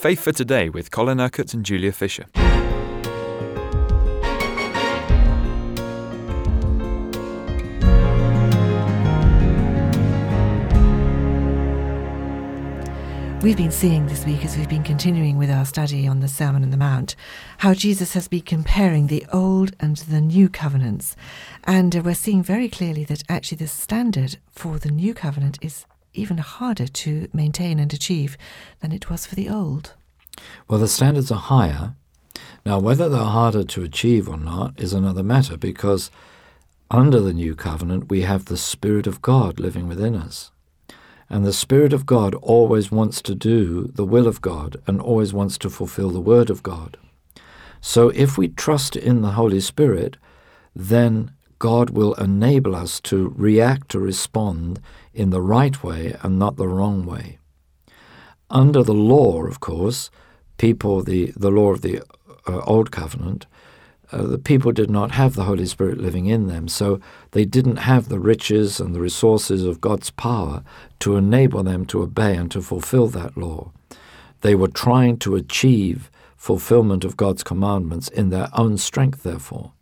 Faith for Today with Colin Urquhart and Julia Fisher. We've been seeing this week, as we've been continuing with our study on the Sermon on the Mount, how Jesus has been comparing the Old and the New Covenants. And uh, we're seeing very clearly that actually the standard for the New Covenant is even harder to maintain and achieve than it was for the Old. Well, the standards are higher. Now, whether they're harder to achieve or not is another matter because under the New Covenant we have the Spirit of God living within us. And the Spirit of God always wants to do the will of God and always wants to fulfill the Word of God. So if we trust in the Holy Spirit, then God will enable us to react, to respond in the right way and not the wrong way. Under the law, of course, people, the, the law of the uh, Old Covenant, uh, the people did not have the Holy Spirit living in them, so they didn't have the riches and the resources of God's power to enable them to obey and to fulfill that law. They were trying to achieve fulfillment of God's commandments in their own strength, therefore.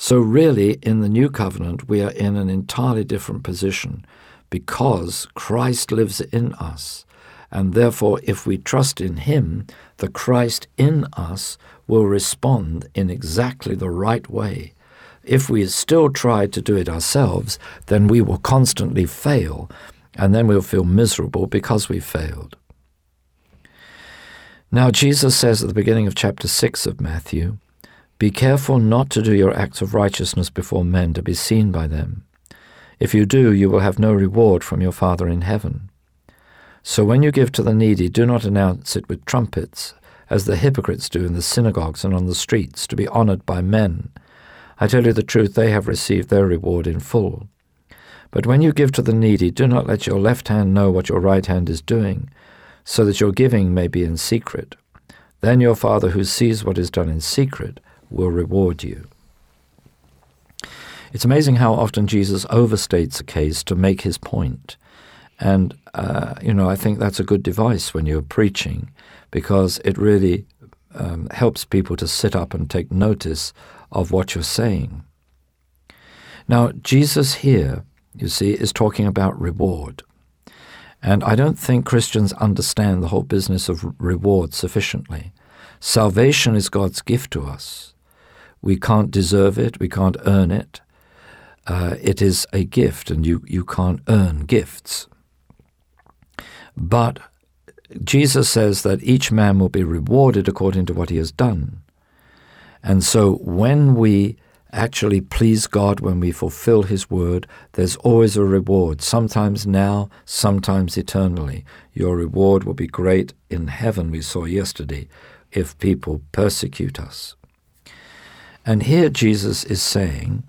So, really, in the new covenant, we are in an entirely different position because Christ lives in us. And therefore, if we trust in Him, the Christ in us will respond in exactly the right way. If we still try to do it ourselves, then we will constantly fail, and then we'll feel miserable because we failed. Now, Jesus says at the beginning of chapter 6 of Matthew, Be careful not to do your acts of righteousness before men to be seen by them. If you do, you will have no reward from your Father in heaven. So when you give to the needy, do not announce it with trumpets, as the hypocrites do in the synagogues and on the streets, to be honored by men. I tell you the truth, they have received their reward in full. But when you give to the needy, do not let your left hand know what your right hand is doing, so that your giving may be in secret. Then your Father who sees what is done in secret will reward you. It's amazing how often Jesus overstates a case to make his point. And, uh, you know, I think that's a good device when you're preaching because it really um, helps people to sit up and take notice of what you're saying. Now, Jesus here, you see, is talking about reward. And I don't think Christians understand the whole business of reward sufficiently. Salvation is God's gift to us. We can't deserve it, we can't earn it. Uh, it is a gift, and you, you can't earn gifts. But Jesus says that each man will be rewarded according to what he has done. And so when we actually please God, when we fulfill his word, there's always a reward, sometimes now, sometimes eternally. Your reward will be great in heaven, we saw yesterday, if people persecute us. And here Jesus is saying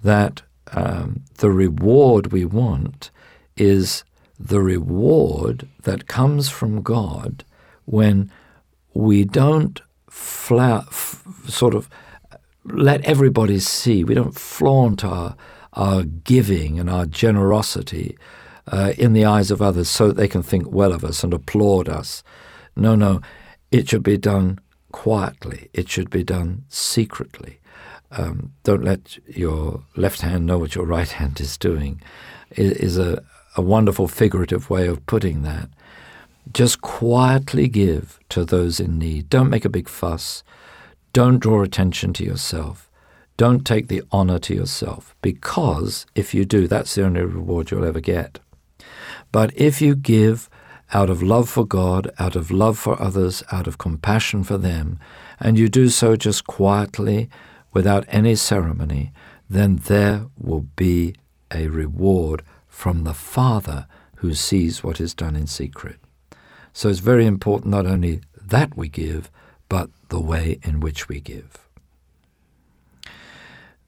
that um, the reward we want is the reward that comes from God when we don't fla- f- sort of let everybody see, we don't flaunt our, our giving and our generosity uh, in the eyes of others so that they can think well of us and applaud us. No, no, it should be done quietly, it should be done secretly. Um, don't let your left hand know what your right hand is doing, it is a, a wonderful figurative way of putting that. Just quietly give to those in need. Don't make a big fuss. Don't draw attention to yourself. Don't take the honor to yourself, because if you do, that's the only reward you'll ever get. But if you give out of love for God, out of love for others, out of compassion for them, and you do so just quietly, without any ceremony, then there will be a reward from the Father who sees what is done in secret. So it's very important not only that we give, but the way in which we give.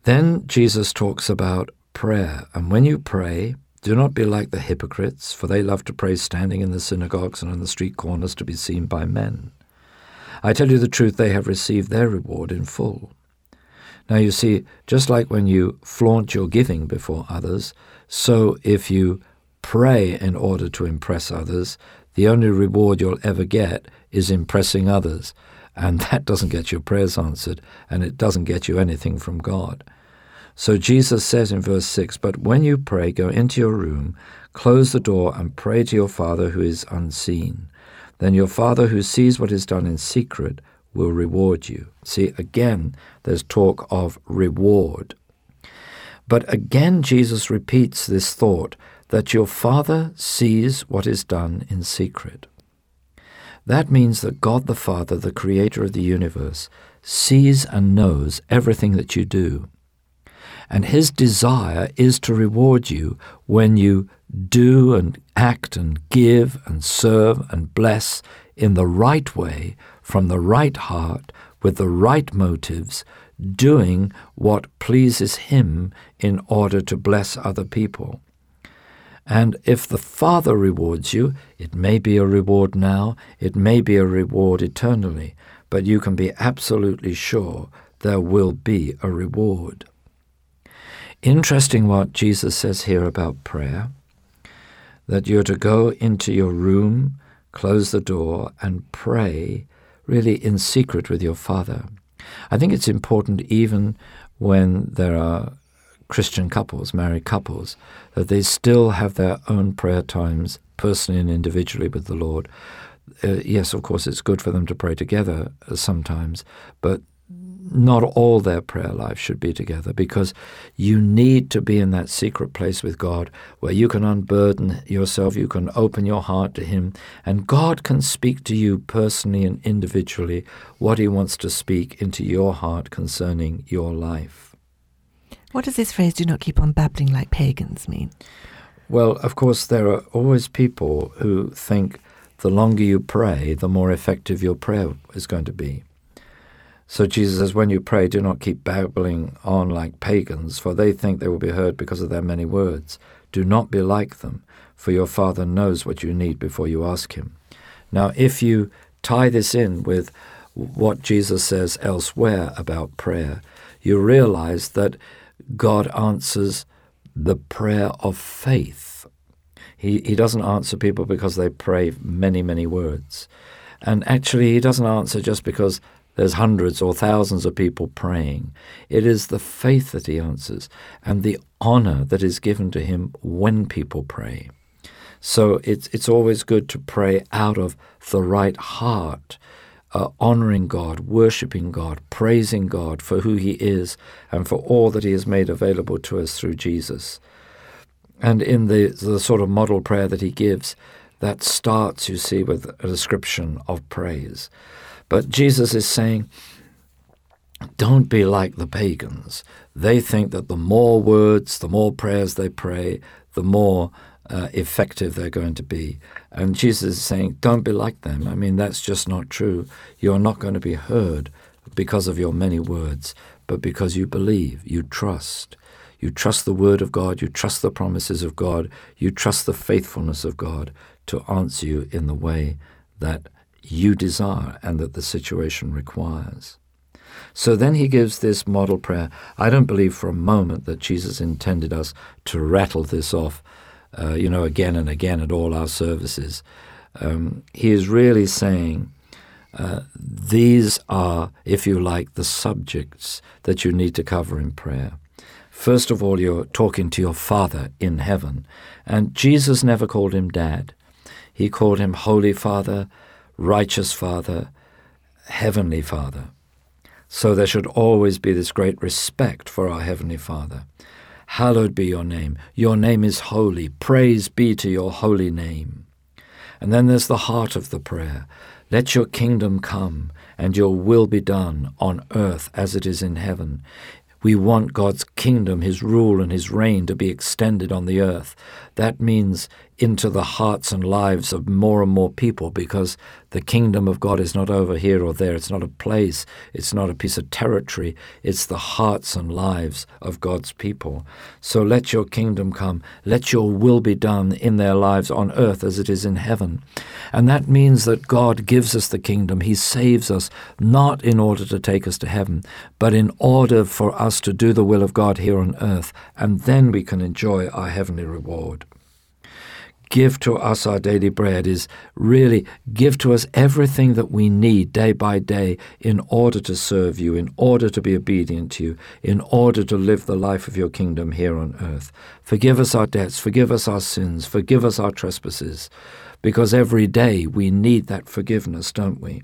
Then Jesus talks about prayer, and when you pray, do not be like the hypocrites, for they love to pray standing in the synagogues and on the street corners to be seen by men. I tell you the truth, they have received their reward in full. Now, you see, just like when you flaunt your giving before others, so if you pray in order to impress others, the only reward you'll ever get is impressing others. And that doesn't get your prayers answered, and it doesn't get you anything from God. So Jesus says in verse 6 But when you pray, go into your room, close the door, and pray to your Father who is unseen. Then your Father who sees what is done in secret will reward you. See, again, there's talk of reward. But again, Jesus repeats this thought that your Father sees what is done in secret. That means that God the Father, the creator of the universe, sees and knows everything that you do. And his desire is to reward you when you do and act and give and serve and bless in the right way, from the right heart, with the right motives, doing what pleases Him in order to bless other people. And if the Father rewards you, it may be a reward now, it may be a reward eternally, but you can be absolutely sure there will be a reward. Interesting what Jesus says here about prayer that you're to go into your room, close the door, and pray really in secret with your Father. I think it's important even when there are Christian couples, married couples, that they still have their own prayer times, personally and individually with the Lord. Uh, yes, of course, it's good for them to pray together uh, sometimes, but not all their prayer life should be together because you need to be in that secret place with God where you can unburden yourself, you can open your heart to Him, and God can speak to you personally and individually what He wants to speak into your heart concerning your life. What does this phrase, do not keep on babbling like pagans, mean? Well, of course, there are always people who think the longer you pray, the more effective your prayer is going to be. So Jesus says, When you pray, do not keep babbling on like pagans, for they think they will be heard because of their many words. Do not be like them, for your Father knows what you need before you ask Him. Now, if you tie this in with what Jesus says elsewhere about prayer, you realize that God answers the prayer of faith. He, he doesn't answer people because they pray many, many words. And actually, He doesn't answer just because there's hundreds or thousands of people praying. It is the faith that he answers and the honor that is given to him when people pray. So it's, it's always good to pray out of the right heart, uh, honoring God, worshiping God, praising God for who He is and for all that He has made available to us through Jesus. And in the, the sort of model prayer that He gives, that starts, you see, with a description of praise. But Jesus is saying, don't be like the pagans. They think that the more words, the more prayers they pray, the more uh, effective they're going to be. And Jesus is saying, don't be like them. I mean, that's just not true. You're not going to be heard because of your many words, but because you believe, you trust. You trust the word of God, you trust the promises of God, you trust the faithfulness of God to answer you in the way that you desire and that the situation requires. So then he gives this model prayer. I don't believe for a moment that Jesus intended us to rattle this off, uh, you know, again and again at all our services. Um, he is really saying, uh, these are, if you like, the subjects that you need to cover in prayer. First of all, you're talking to your Father in heaven. And Jesus never called him Dad. He called him Holy Father, righteous Father, Heavenly Father. So there should always be this great respect for our Heavenly Father. Hallowed be your name. Your name is holy. Praise be to your holy name. And then there's the heart of the prayer. Let your kingdom come and your will be done on earth as it is in heaven. We want God's kingdom, His rule, and His reign to be extended on the earth. That means into the hearts and lives of more and more people because the kingdom of God is not over here or there. It's not a place. It's not a piece of territory. It's the hearts and lives of God's people. So let your kingdom come. Let your will be done in their lives on earth as it is in heaven. And that means that God gives us the kingdom. He saves us not in order to take us to heaven, but in order for us to do the will of God here on earth. And then we can enjoy our heavenly reward. Give to us our daily bread is really give to us everything that we need day by day in order to serve you, in order to be obedient to you, in order to live the life of your kingdom here on earth. Forgive us our debts, forgive us our sins, forgive us our trespasses, because every day we need that forgiveness, don't we?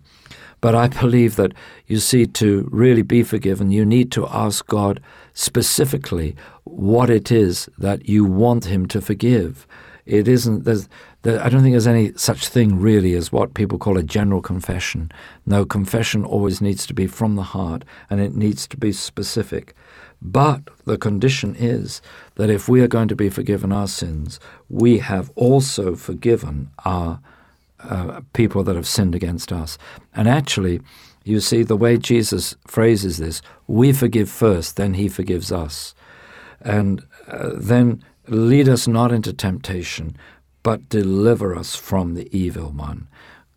But I believe that, you see, to really be forgiven, you need to ask God specifically what it is that you want Him to forgive. It isn't, there's, there, I don't think there's any such thing really as what people call a general confession. No, confession always needs to be from the heart and it needs to be specific. But the condition is that if we are going to be forgiven our sins, we have also forgiven our uh, people that have sinned against us. And actually, you see, the way Jesus phrases this, we forgive first, then he forgives us. And uh, then lead us not into temptation, but deliver us from the evil one.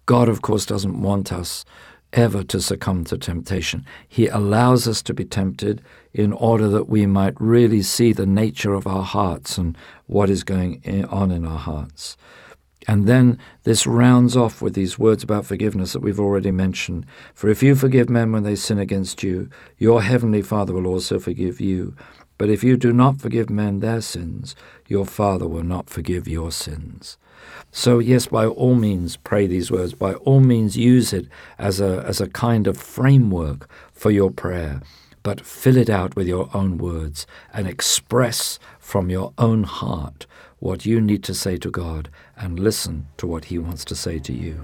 God, of course, doesn't want us ever to succumb to temptation. He allows us to be tempted in order that we might really see the nature of our hearts and what is going on in our hearts. And then this rounds off with these words about forgiveness that we've already mentioned. For if you forgive men when they sin against you, your heavenly Father will also forgive you. But if you do not forgive men their sins, your Father will not forgive your sins. So, yes, by all means, pray these words. By all means, use it as a, as a kind of framework for your prayer. But fill it out with your own words and express from your own heart what you need to say to God and listen to what He wants to say to you.